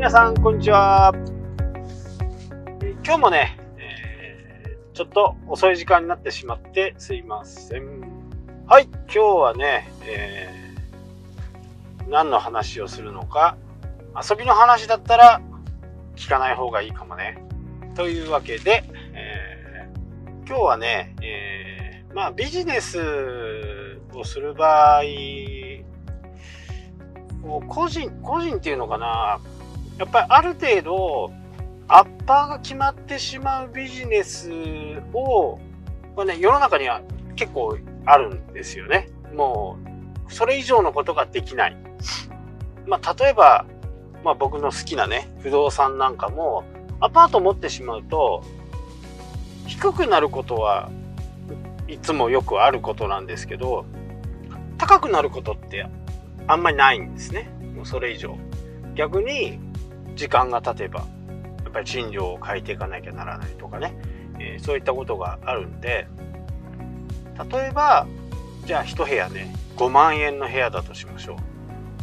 皆さん、こんにちは。今日もね、えー、ちょっと遅い時間になってしまってすいません。はい、今日はね、えー、何の話をするのか、遊びの話だったら聞かない方がいいかもね。というわけで、えー、今日はね、え、まあビジネスをする場合、個人、個人っていうのかな、やっぱりある程度、アッパーが決まってしまうビジネスを、まあね、世の中には結構あるんですよね。もう、それ以上のことができない。まあ、例えば、まあ僕の好きなね、不動産なんかも、アパート持ってしまうと、低くなることはいつもよくあることなんですけど、高くなることってあんまりないんですね。もうそれ以上。逆に、時間が経てば、やっぱり賃料を変えていかなきゃならないとかね、えー、そういったことがあるんで、例えば、じゃあ1部屋ね、5万円の部屋だとしましょ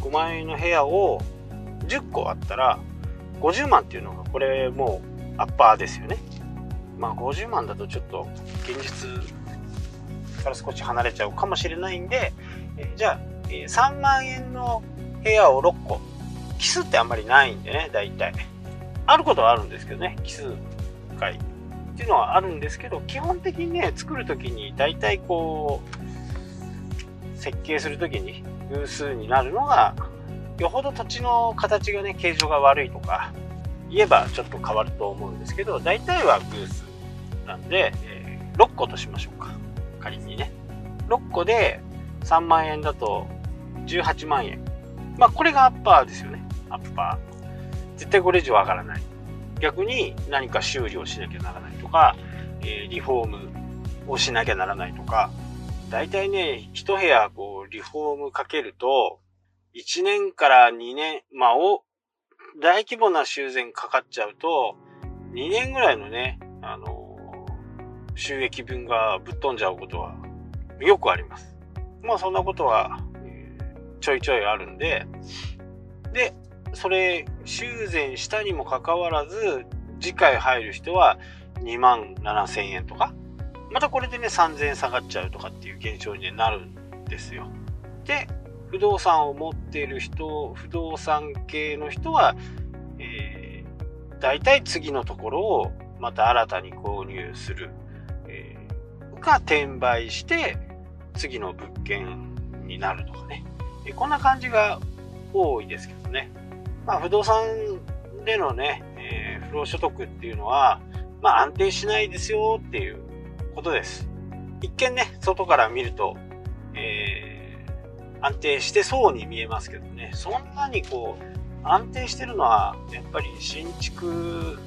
う。5万円の部屋を10個あったら、50万っていうのが、これもうアッパーですよね。まあ50万だとちょっと現実から少し離れちゃうかもしれないんで、えじゃあ、え3万円の部屋を6個奇数ってあんまりないんでね、大体。あることはあるんですけどね、奇数回っていうのはあるんですけど、基本的にね、作るときに大体こう、設計するときに偶数になるのが、よほど土地の形がね、形状が悪いとか、言えばちょっと変わると思うんですけど、大体は偶数なんで、えー、6個としましょうか。仮にね。6個で3万円だと18万円。まあ、これがアッパーですよね。アッパー。絶対これ以上上がらない。逆に何か修理をしなきゃならないとか、えー、リフォームをしなきゃならないとか、大体ね、一部屋こう、リフォームかけると、1年から2年、まあ、お、大規模な修繕かかっちゃうと、2年ぐらいのね、あの、収益分がぶっ飛んじゃうことはよくあります。まあそんなことは、え、ちょいちょいあるんで、で、それ修繕したにもかかわらず次回入る人は2万7000円とか。またこれでね3000円下がっちゃうとかっていう現象になるんですよ。で不動産を持っている人不動産系の人は、えー、大体次のところをまた新たに購入する、えー、か転売して次の物件になるとかね、え、こんな感じが多いですけどね。まあ、不動産でのね、えー、不労所得っていうのは、まあ、安定しないですよっていうことです。一見ね、外から見ると、えー、安定してそうに見えますけどね、そんなにこう、安定してるのは、やっぱり新築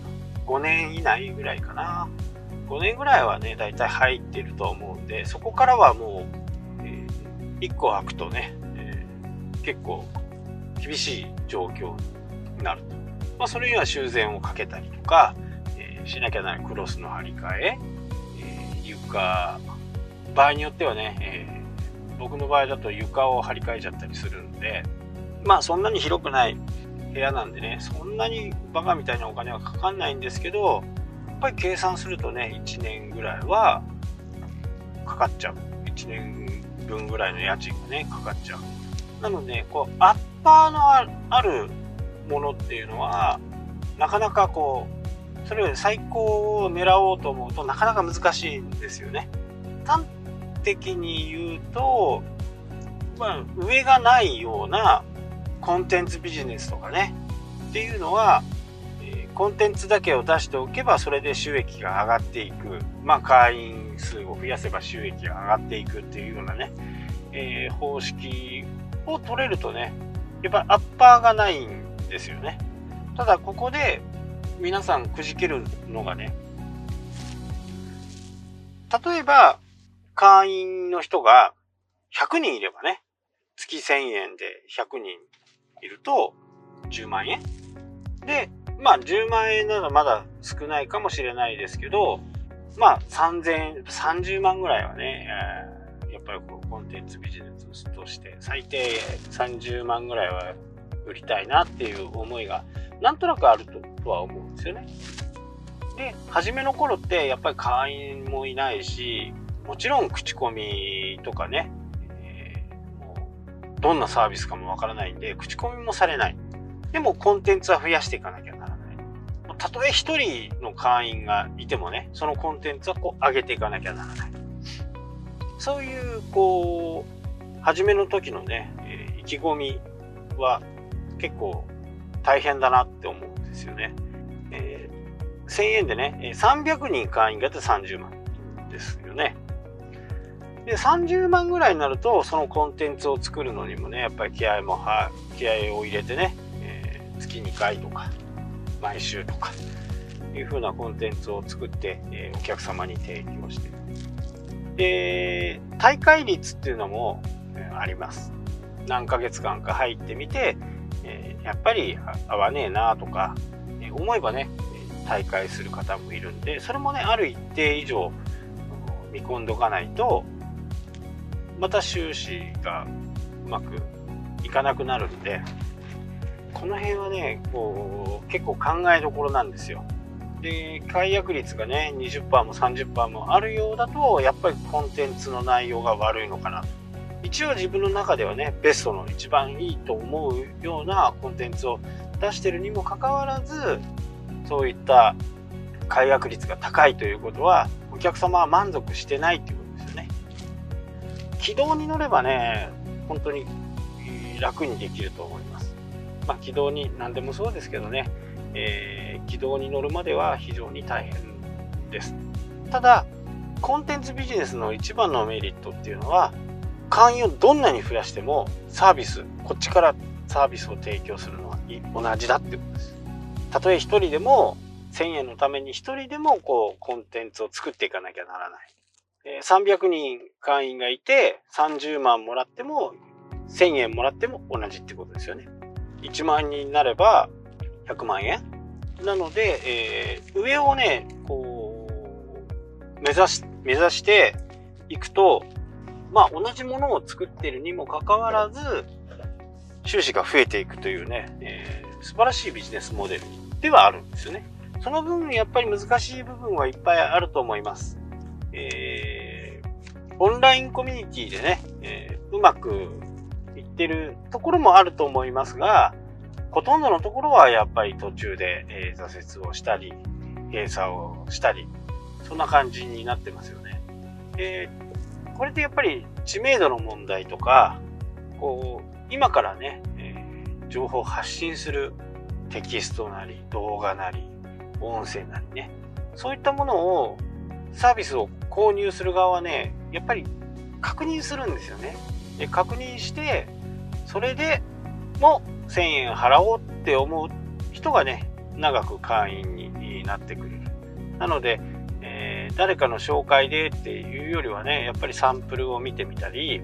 5年以内ぐらいかな。5年ぐらいはね、だいたい入ってると思うんで、そこからはもう、えー、1個開くとね、えー、結構厳しい状況になると。まあ、それには修繕をかけたりとか、えー、しなきゃならないクロスの張り替え、えー、床、場合によってはね、えー、僕の場合だと床を張り替えちゃったりするんで、まあそんなに広くない部屋なんでね、そんなにバカみたいなお金はかかんないんですけど、やっぱり計算するとね、1年ぐらいはかかっちゃう。1年分ぐらいの家賃がね、かかっちゃう。なので、こう、アッパーのあるものっていうのは、なかなかこう、それより最高を狙おうと思うとなかなか難しいんですよね。端的に言うと、まあ、上がないようなコンテンツビジネスとかね、っていうのは、えコンテンツだけを出しておけば、それで収益が上がっていく。まあ、会員数を増やせば収益が上がっていくっていうようなね、えー、方式を取れるとね、やっぱアッパーがないんですよね。ただここで皆さんくじけるのがね、例えば会員の人が100人いればね、月1000円で100人いると10万円で、まあ10万円ならまだ少ないかもしれないですけど、まあ3000、30万ぐらいはね、やっぱりこうコンテンツビジネスとして最低30万ぐらいは売りたいなっていう思いがなんとなくあるとは思うんですよね。で、初めの頃ってやっぱり会員もいないし、もちろん口コミとかね、えー、もうどんなサービスかもわからないんで、口コミもされない。でもコンテンツは増やしていかなきゃならない。たとえ一人の会員がいてもね、そのコンテンツはこう上げていかなきゃならない。そういう、こう、初めの時のね、え、意気込みは結構大変だなって思うんですよね。えー、1000円でね、300人会員がいて30万ですよね。で、30万ぐらいになると、そのコンテンツを作るのにもね、やっぱり気合も、気合を入れてね、えー、月2回とか、毎週とか、いう風なコンテンツを作って、えー、お客様に提供してで、大会率っていうのも、あります。何ヶ月間か入ってみて、え、やっぱり合わねえなとか、え思えばね、大会する方もいるんで、それもね、ある一定以上見込んどかないと、また収支がうまくいかなくなるんで、この辺はね、こう、結構考えどころなんですよ。で、解約率がね、20%も30%もあるようだと、やっぱりコンテンツの内容が悪いのかな。一応自分の中ではね、ベストの一番いいと思うようなコンテンツを出してるにもかかわらず、そういった解約率が高いということは、お客様は満足してないっていうことですよね。軌道に乗ればね、本当に楽にできると思います。まあ、軌道に何でもそうですけどね、えー、軌道に乗るまでは非常に大変です。ただ、コンテンツビジネスの一番のメリットっていうのは、会員をどんなに増やしてもサービス、こっちからサービスを提供するのは同じだってことです。たとえ一人でも1000円のために一人でもこうコンテンツを作っていかなきゃならない。300人会員がいて30万もらっても1000円もらっても同じってことですよね。1万人になれば100万円なので、えー、上をね、こう、目指し、目指していくと、まあ同じものを作ってるにもかかわらず、収支が増えていくというね、えー、素晴らしいビジネスモデルではあるんですよね。その分、やっぱり難しい部分はいっぱいあると思います。えー、オンラインコミュニティでね、えー、うまくいってるところもあると思いますが、ほとんどのところはやっぱり途中で、えー、挫折をしたり、閉鎖をしたり、そんな感じになってますよね。えー、これってやっぱり知名度の問題とか、こう、今からね、えー、情報を発信するテキストなり、動画なり、音声なりね、そういったものを、サービスを購入する側はね、やっぱり確認するんですよね。で確認して、それでも1000円払おうって思う人がね、長く会員になってくれる。なので、えー、誰かの紹介でっていうよりはね、やっぱりサンプルを見てみたり、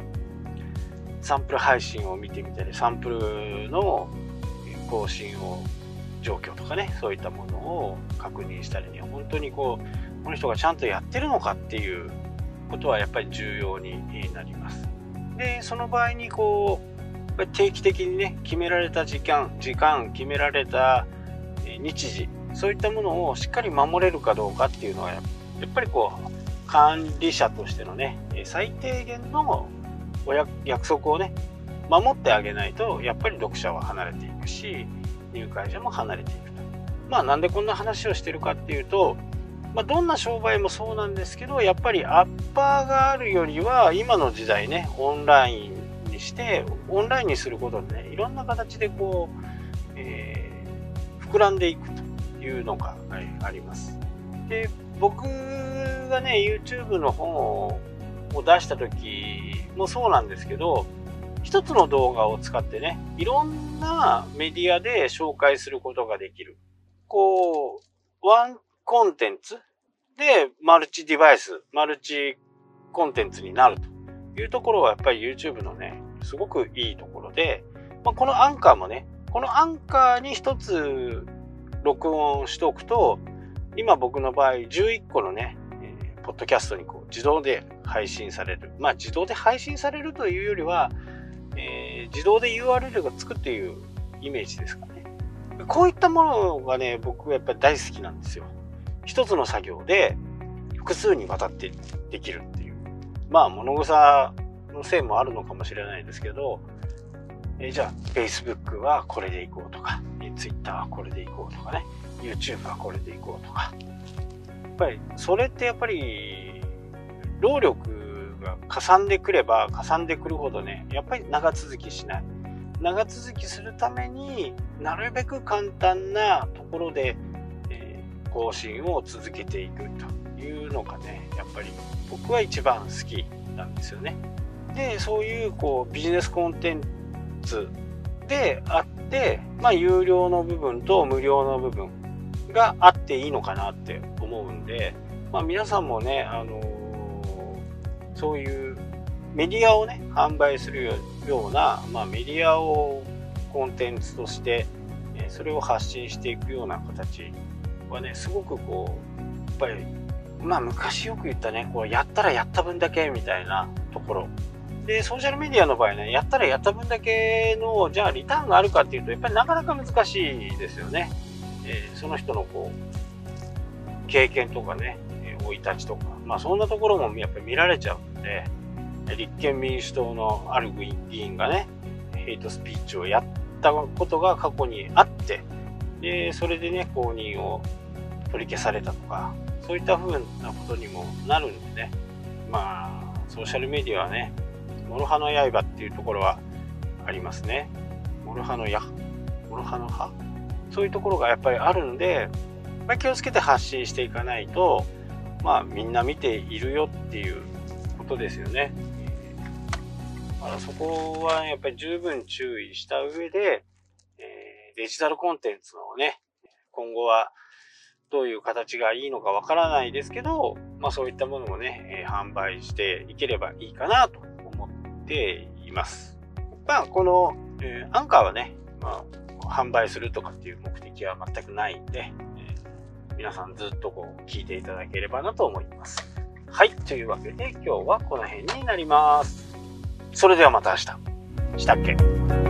サンプル配信を見てみたり、サンプルの更新を状況とかね、そういったものを確認したりには、本当にこう、この人がちゃんとやってるのかっていうことはやっぱり重要になります。で、その場合にこう、定期的にね、決められた時間、時間、決められた日時、そういったものをしっかり守れるかどうかっていうのは、やっぱりこう、管理者としてのね、最低限のお約束をね、守ってあげないと、やっぱり読者は離れていくし、入会者も離れていくと。まあなんでこんな話をしてるかっていうと、まあ、どんな商売もそうなんですけど、やっぱりアッパーがあるよりは、今の時代ね、オンラインにしてオンラインにすることでねいろんな形でこう、えー、膨らんでいくというのが、はい、あります。で僕がね YouTube の本を出した時もそうなんですけど一つの動画を使ってねいろんなメディアで紹介することができる。こうワンコンテンツでマルチデバイスマルチコンテンツになるというところはやっぱり YouTube のねすごくいいところで、まあ、このアンカーもね、このアンカーに一つ録音しておくと、今僕の場合11個のね、えー、ポッドキャストにこう自動で配信される。まあ自動で配信されるというよりは、えー、自動で URL がつくっていうイメージですかね。こういったものがね、僕はやっぱり大好きなんですよ。一つの作業で複数にわたってできるっていう。まあ、物草のせいもあるのかもしれないですけど、えじゃあ、Facebook はこれでいこうとかえ、Twitter はこれでいこうとかね、YouTube はこれでいこうとか。やっぱり、それってやっぱり、労力がかさんでくれば、かさんでくるほどね、やっぱり長続きしない。長続きするためになるべく簡単なところで、えー、更新を続けていくというのがねやっぱり僕は一番好きなんですよね。でそういうこうビジネスコンテンツであって、まあ、有料の部分と無料の部分があっていいのかなって思うんで、まあ、皆さんもね、あのー、そういうメディアをね販売するような、まあ、メディアをコンテンツとして、それを発信していくような形はねすごくこうやっぱりまあ昔よく言ったねこうやったらやった分だけみたいなところでソーシャルメディアの場合ねやったらやった分だけのじゃあリターンがあるかっていうとやっぱりなかなか難しいですよね、えー、その人のこう経験とかね生い立ちとか。まあそんなところもやっぱり見られちゃうんで立憲民主党のある議員がね、ヘイトスピーチをやったことが過去にあって、で、それでね、公認を取り消されたとか、そういった風なことにもなるんでね、まあ、ソーシャルメディアはね、諸刃の刃っていうところはありますね。諸刃の矢諸刃の刃そういうところがやっぱりあるんで、まあ、気をつけて発信していかないと、まあ、みんな見ているよっていうことですよね。あそこはやっぱり十分注意した上で、え、デジタルコンテンツのね、今後はどういう形がいいのかわからないですけど、まあそういったものもね、え、販売していければいいかなとています。まあこの、えー、アンカーはね、まあ販売するとかっていう目的は全くないんで、えー、皆さんずっとこう聞いていただければなと思います。はい。というわけで今日はこの辺になります。それではまた明日。したっけ？